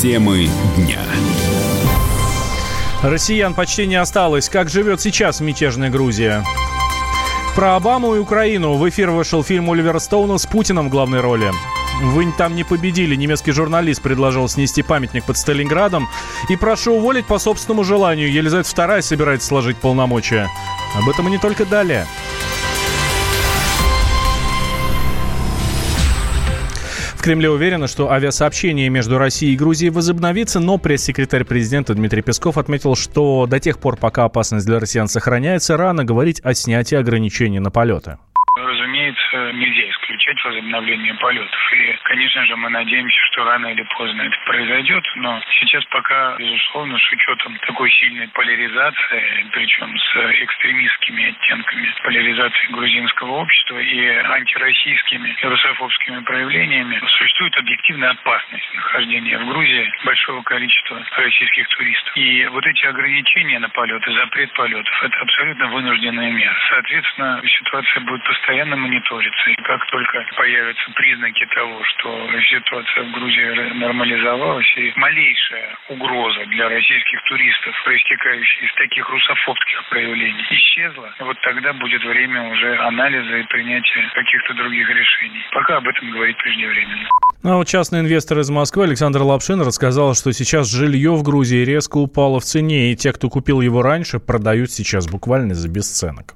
Темы дня. Россиян почти не осталось. Как живет сейчас мятежная Грузия? Про Обаму и Украину в эфир вышел фильм Оливера Стоуна с Путиным в главной роли. Вы там не победили. Немецкий журналист предложил снести памятник под Сталинградом и прошу уволить по собственному желанию. Елизавета II собирается сложить полномочия. Об этом и не только далее. В Кремле уверены, что авиасообщение между Россией и Грузией возобновится, но пресс-секретарь президента Дмитрий Песков отметил, что до тех пор, пока опасность для россиян сохраняется, рано говорить о снятии ограничений на полеты. Разумеется, нельзя исключать возобновление полетов. И, конечно же, мы надеемся, что рано или поздно это произойдет, но сейчас пока, безусловно, с учетом такой сильной поляризации, причем с экстремистскими оттенками поляризации грузинского общества и антироссийскими и русофобскими проявлениями, существует объективная опасность нахождения в Грузии большого количества российских туристов. И вот эти ограничения на полеты, запрет полетов, это абсолютно вынужденная мера. Соответственно, ситуация будет постоянно мониториться. И как только появятся признаки того, что ситуация в Грузии нормализовалась, и малейшая угроза для российских туристов, проистекающая из таких русофобских проявлений, исчезла, вот тогда будет время уже анализа и принятия каких-то других решений. Пока об этом говорить преждевременно. Ну, а вот частный инвестор из Москвы Александр Лапшин рассказал, что сейчас жилье в Грузии резко упало в цене, и те, кто купил его раньше, продают сейчас буквально за бесценок.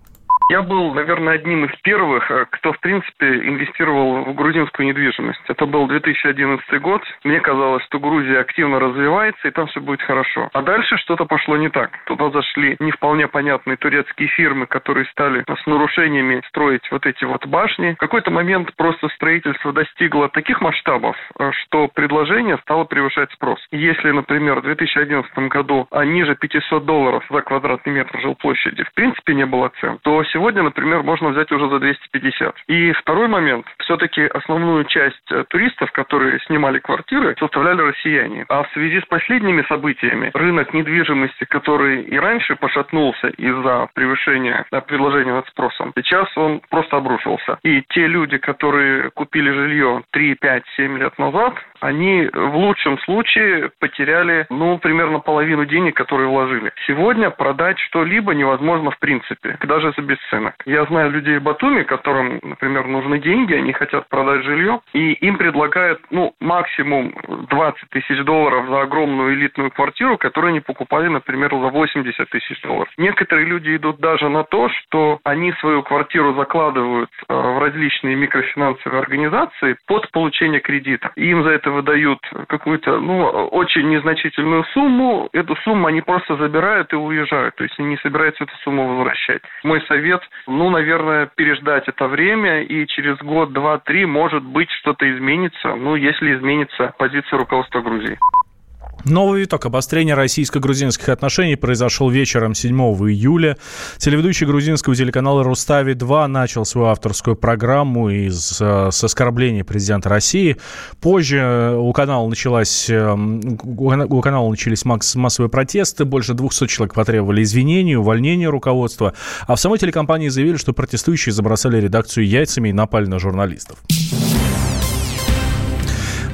Я был, наверное, одним из первых, э, кто, в принципе, инвестировал в грузинскую недвижимость. Это был 2011 год. Мне казалось, что Грузия активно развивается, и там все будет хорошо. А дальше что-то пошло не так. Туда зашли не вполне понятные турецкие фирмы, которые стали с нарушениями строить вот эти вот башни. В какой-то момент просто строительство достигло таких масштабов, э, что предложение стало превышать спрос. Если, например, в 2011 году а ниже 500 долларов за квадратный метр жилплощади в принципе не было цен, то сегодня, например, можно взять уже за 250. И второй момент. Все-таки основную часть э, туристов, которые снимали квартиры, составляли россияне. А в связи с последними событиями рынок недвижимости, который и раньше пошатнулся из-за превышения э, предложения над спросом, сейчас он просто обрушился. И те люди, которые купили жилье 3, 5, 7 лет назад, они в лучшем случае потеряли, ну, примерно половину денег, которые вложили. Сегодня продать что-либо невозможно в принципе, даже за бесценок. Я знаю людей в Батуми, которым, например, нужны деньги, они хотят продать жилье, и им предлагают, ну, максимум 20 тысяч долларов за огромную элитную квартиру, которую они покупали, например, за 80 тысяч долларов. Некоторые люди идут даже на то, что они свою квартиру закладывают э, в различные микрофинансовые организации под получение кредита. Им за это выдают какую-то, ну, очень незначительную сумму, эту сумму они просто забирают и уезжают, то есть они не собираются эту сумму возвращать. Мой совет, ну, наверное, переждать это время, и через год, два, три, может быть, что-то изменится, ну, если изменится позиция руководства Грузии. Новый виток обострения российско-грузинских отношений произошел вечером 7 июля. Телеведущий грузинского телеканала «Рустави-2» начал свою авторскую программу из, э, с оскорбления президента России. Позже у канала, началась, э, у канала начались массовые протесты. Больше 200 человек потребовали извинений, увольнения руководства. А в самой телекомпании заявили, что протестующие забросали редакцию яйцами и напали на журналистов.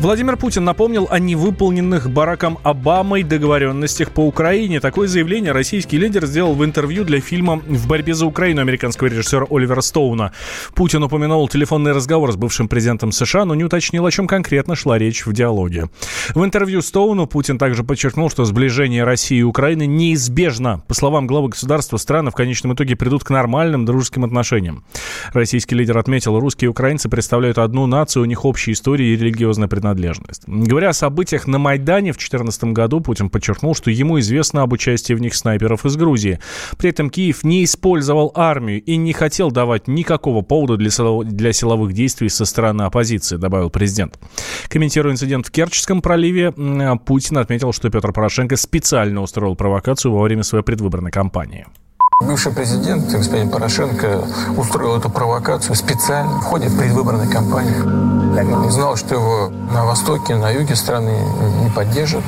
Владимир Путин напомнил о невыполненных Бараком Обамой договоренностях по Украине. Такое заявление российский лидер сделал в интервью для фильма «В борьбе за Украину» американского режиссера Оливера Стоуна. Путин упомянул телефонный разговор с бывшим президентом США, но не уточнил, о чем конкретно шла речь в диалоге. В интервью Стоуну Путин также подчеркнул, что сближение России и Украины неизбежно. По словам главы государства, страны в конечном итоге придут к нормальным дружеским отношениям. Российский лидер отметил, русские и украинцы представляют одну нацию, у них общая история и религиозная принадлежность принадлежность. Говоря о событиях на Майдане в 2014 году, Путин подчеркнул, что ему известно об участии в них снайперов из Грузии. При этом Киев не использовал армию и не хотел давать никакого повода для, для силовых действий со стороны оппозиции, добавил президент. Комментируя инцидент в Керченском проливе, Путин отметил, что Петр Порошенко специально устроил провокацию во время своей предвыборной кампании. Бывший президент, господин Порошенко, устроил эту провокацию специально в ходе предвыборной кампании. Он знал, что его на востоке, на юге страны не поддержат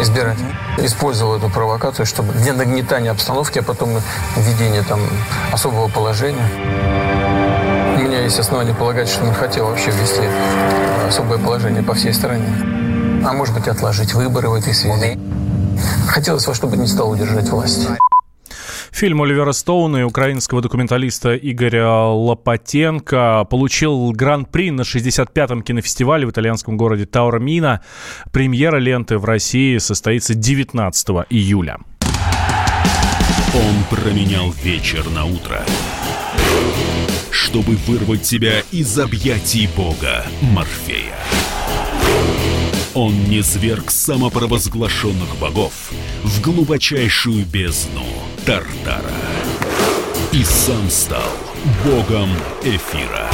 избиратель. Использовал эту провокацию, чтобы для нагнетания обстановки, а потом введения там особого положения. У меня есть основания полагать, что он хотел вообще ввести особое положение по всей стране. А может быть, отложить выборы в этой связи. Хотелось во что бы ни стало удержать власть. Фильм Оливера Стоуна и украинского документалиста Игоря Лопатенко получил гран-при на 65-м кинофестивале в итальянском городе Таурмина. Премьера ленты в России состоится 19 июля. Он променял вечер на утро, чтобы вырвать себя из объятий бога Морфея. Он не зверг самопровозглашенных богов в глубочайшую бездну Тартара. И сам стал богом эфира.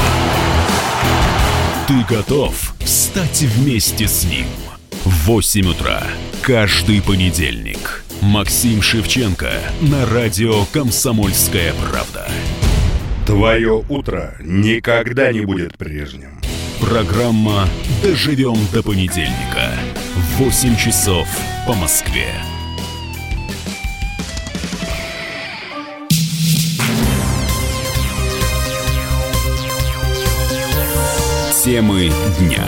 Ты готов стать вместе с ним? В 8 утра каждый понедельник. Максим Шевченко на радио «Комсомольская правда». Твое утро никогда не будет прежним. Программа «Доживем до понедельника» в 8 часов по Москве. Темы дня.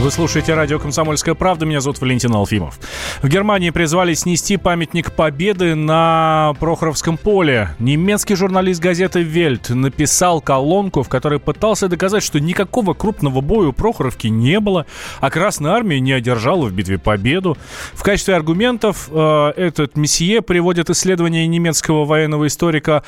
Вы слушаете радио «Комсомольская правда». Меня зовут Валентин Алфимов. В Германии призвали снести памятник Победы на Прохоровском поле. Немецкий журналист газеты «Вельт» написал колонку, в которой пытался доказать, что никакого крупного боя у Прохоровки не было, а Красная Армия не одержала в битве победу. В качестве аргументов э, этот месье приводит исследование немецкого военного историка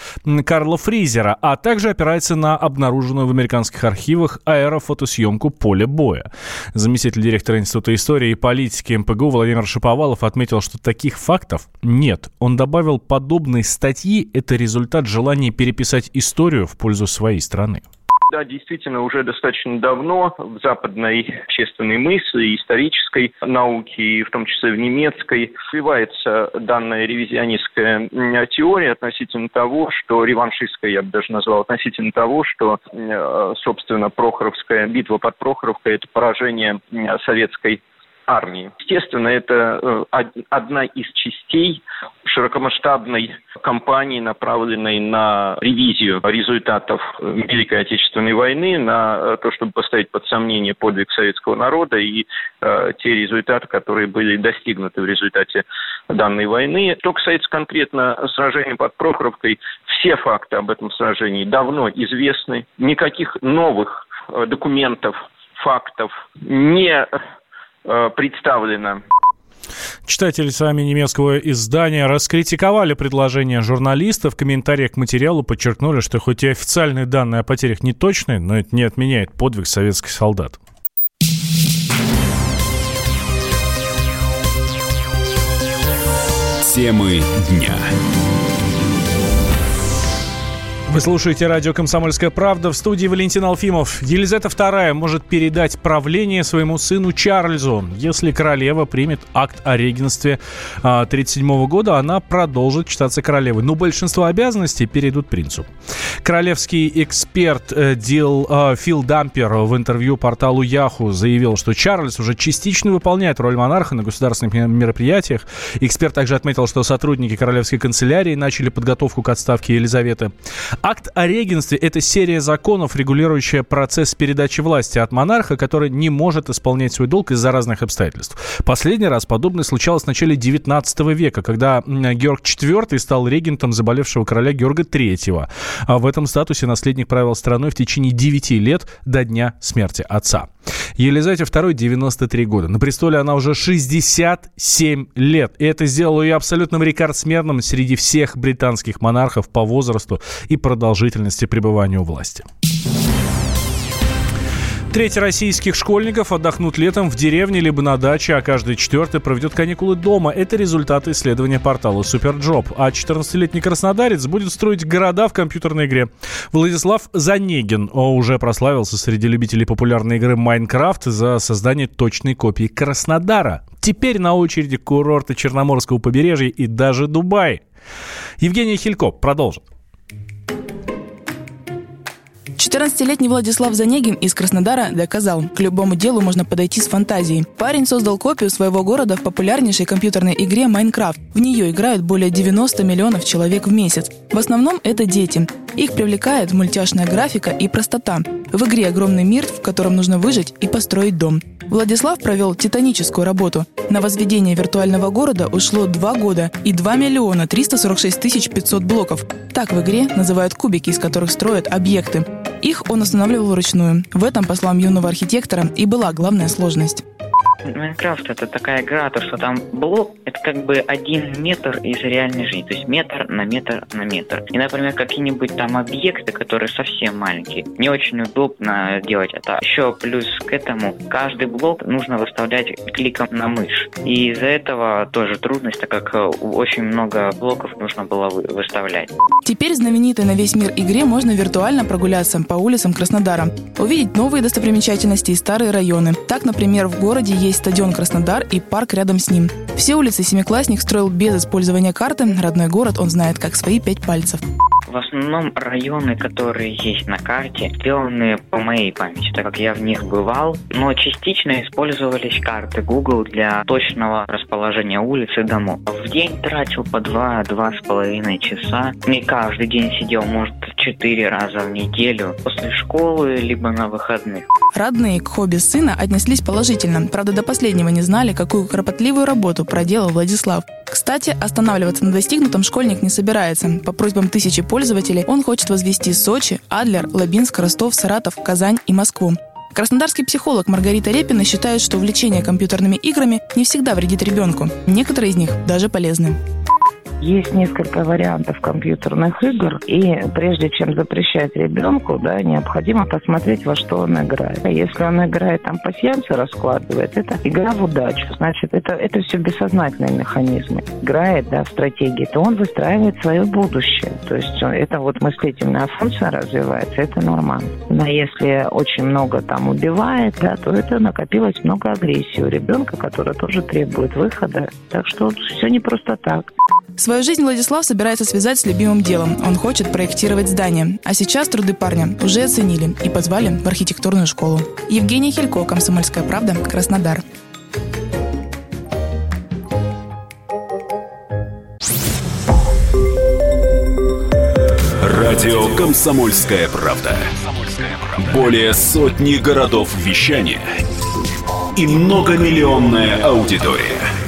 Карла Фризера, а также опирается на обнаруженную в американских архивах аэрофотосъемку поля боя. Заместитель директора Института истории и политики МПГУ Владимир Шаповалов отметил, что таких фактов нет. Он добавил, подобные статьи – это результат желания переписать историю в пользу своей страны. Да, действительно, уже достаточно давно в западной общественной мысли, исторической науке, и в том числе в немецкой, развивается данная ревизионистская теория относительно того, что реваншистская, я бы даже назвал, относительно того, что, э, собственно, Прохоровская битва под Прохоровкой – это поражение советской армии. Естественно, это э, одна из частей широкомасштабной кампании, направленной на ревизию результатов Великой Отечественной войны, на э, то, чтобы поставить под сомнение подвиг советского народа и э, те результаты, которые были достигнуты в результате данной войны. Что касается конкретно сражения под Прохоровкой, все факты об этом сражении давно известны. Никаких новых э, документов, фактов не Э, представлено. Читатели сами немецкого издания раскритиковали предложение журналистов. В комментариях к материалу подчеркнули, что хоть и официальные данные о потерях не точны, но это не отменяет подвиг советских солдат. Темы дня. Вы слушаете радио «Комсомольская правда» в студии Валентин Алфимов. Елизавета II может передать правление своему сыну Чарльзу. Если королева примет акт о регенстве 1937 а, года, она продолжит считаться королевой. Но большинство обязанностей перейдут принцу. Королевский эксперт э, Дил э, Фил Дампер в интервью порталу Яху заявил, что Чарльз уже частично выполняет роль монарха на государственных мероприятиях. Эксперт также отметил, что сотрудники королевской канцелярии начали подготовку к отставке Елизаветы. Акт о регенстве – это серия законов, регулирующая процесс передачи власти от монарха, который не может исполнять свой долг из-за разных обстоятельств. Последний раз подобное случалось в начале 19 века, когда Георг IV стал регентом заболевшего короля Георга III. А в этом статусе наследник правил страной в течение 9 лет до дня смерти отца. Елизавете II 93 года. На престоле она уже 67 лет. И это сделало ее абсолютным рекордсменом среди всех британских монархов по возрасту и продолжительности пребывания у власти. Треть российских школьников отдохнут летом в деревне либо на даче, а каждый четвертый проведет каникулы дома. Это результаты исследования портала Superjob. А 14-летний краснодарец будет строить города в компьютерной игре. Владислав Занегин уже прославился среди любителей популярной игры Майнкрафт за создание точной копии Краснодара. Теперь на очереди курорты Черноморского побережья и даже Дубай. Евгений Хилько продолжит. 14-летний Владислав Занегин из Краснодара доказал, к любому делу можно подойти с фантазией. Парень создал копию своего города в популярнейшей компьютерной игре Майнкрафт. В нее играют более 90 миллионов человек в месяц. В основном это дети. Их привлекает мультяшная графика и простота. В игре огромный мир, в котором нужно выжить и построить дом. Владислав провел титаническую работу. На возведение виртуального города ушло 2 года и 2 миллиона 346 тысяч 500 блоков. Так в игре называют кубики, из которых строят объекты. Их он устанавливал вручную. В этом, по словам юного архитектора, и была главная сложность. Майнкрафт это такая игра, то что там блок это как бы один метр из реальной жизни, то есть метр на метр на метр. И, например, какие-нибудь там объекты, которые совсем маленькие, не очень удобно делать это. Еще плюс к этому, каждый блок нужно выставлять кликом на мышь. И из-за этого тоже трудность, так как очень много блоков нужно было выставлять. Теперь знаменитой на весь мир игре можно виртуально прогуляться по улицам Краснодара, увидеть новые достопримечательности и старые районы. Так, например, в городе есть есть стадион Краснодар и парк рядом с ним. Все улицы семиклассник строил без использования карты. Родной город он знает как свои пять пальцев. В основном районы, которые есть на карте, сделаны по моей памяти, так как я в них бывал, но частично использовались карты Google для точного расположения улиц и домов. В день тратил по два-два с половиной часа. Не каждый день сидел, может, четыре раза в неделю после школы, либо на выходных. Родные к хобби сына отнеслись положительно. Правда, до последнего не знали, какую кропотливую работу проделал Владислав. Кстати, останавливаться на достигнутом школьник не собирается. По просьбам тысячи пользователей он хочет возвести Сочи, Адлер, Лабинск, Ростов, Саратов, Казань и Москву. Краснодарский психолог Маргарита Репина считает, что увлечение компьютерными играми не всегда вредит ребенку. Некоторые из них даже полезны. Есть несколько вариантов компьютерных игр, и прежде чем запрещать ребенку, да, необходимо посмотреть, во что он играет. Если он играет, там, пассианцы раскладывает, это игра в удачу. Значит, это, это все бессознательные механизмы. Играет, да, в стратегии, то он выстраивает свое будущее. То есть это вот мыслительная функция развивается, это нормально. Но если очень много там убивает, да, то это накопилось много агрессии у ребенка, которая тоже требует выхода. Так что все не просто так. Свою жизнь Владислав собирается связать с любимым делом. Он хочет проектировать здание. А сейчас труды парня уже оценили и позвали в архитектурную школу. Евгений Хилько, «Комсомольская правда», Краснодар. Радио «Комсомольская правда». Более сотни городов вещания и многомиллионная аудитория.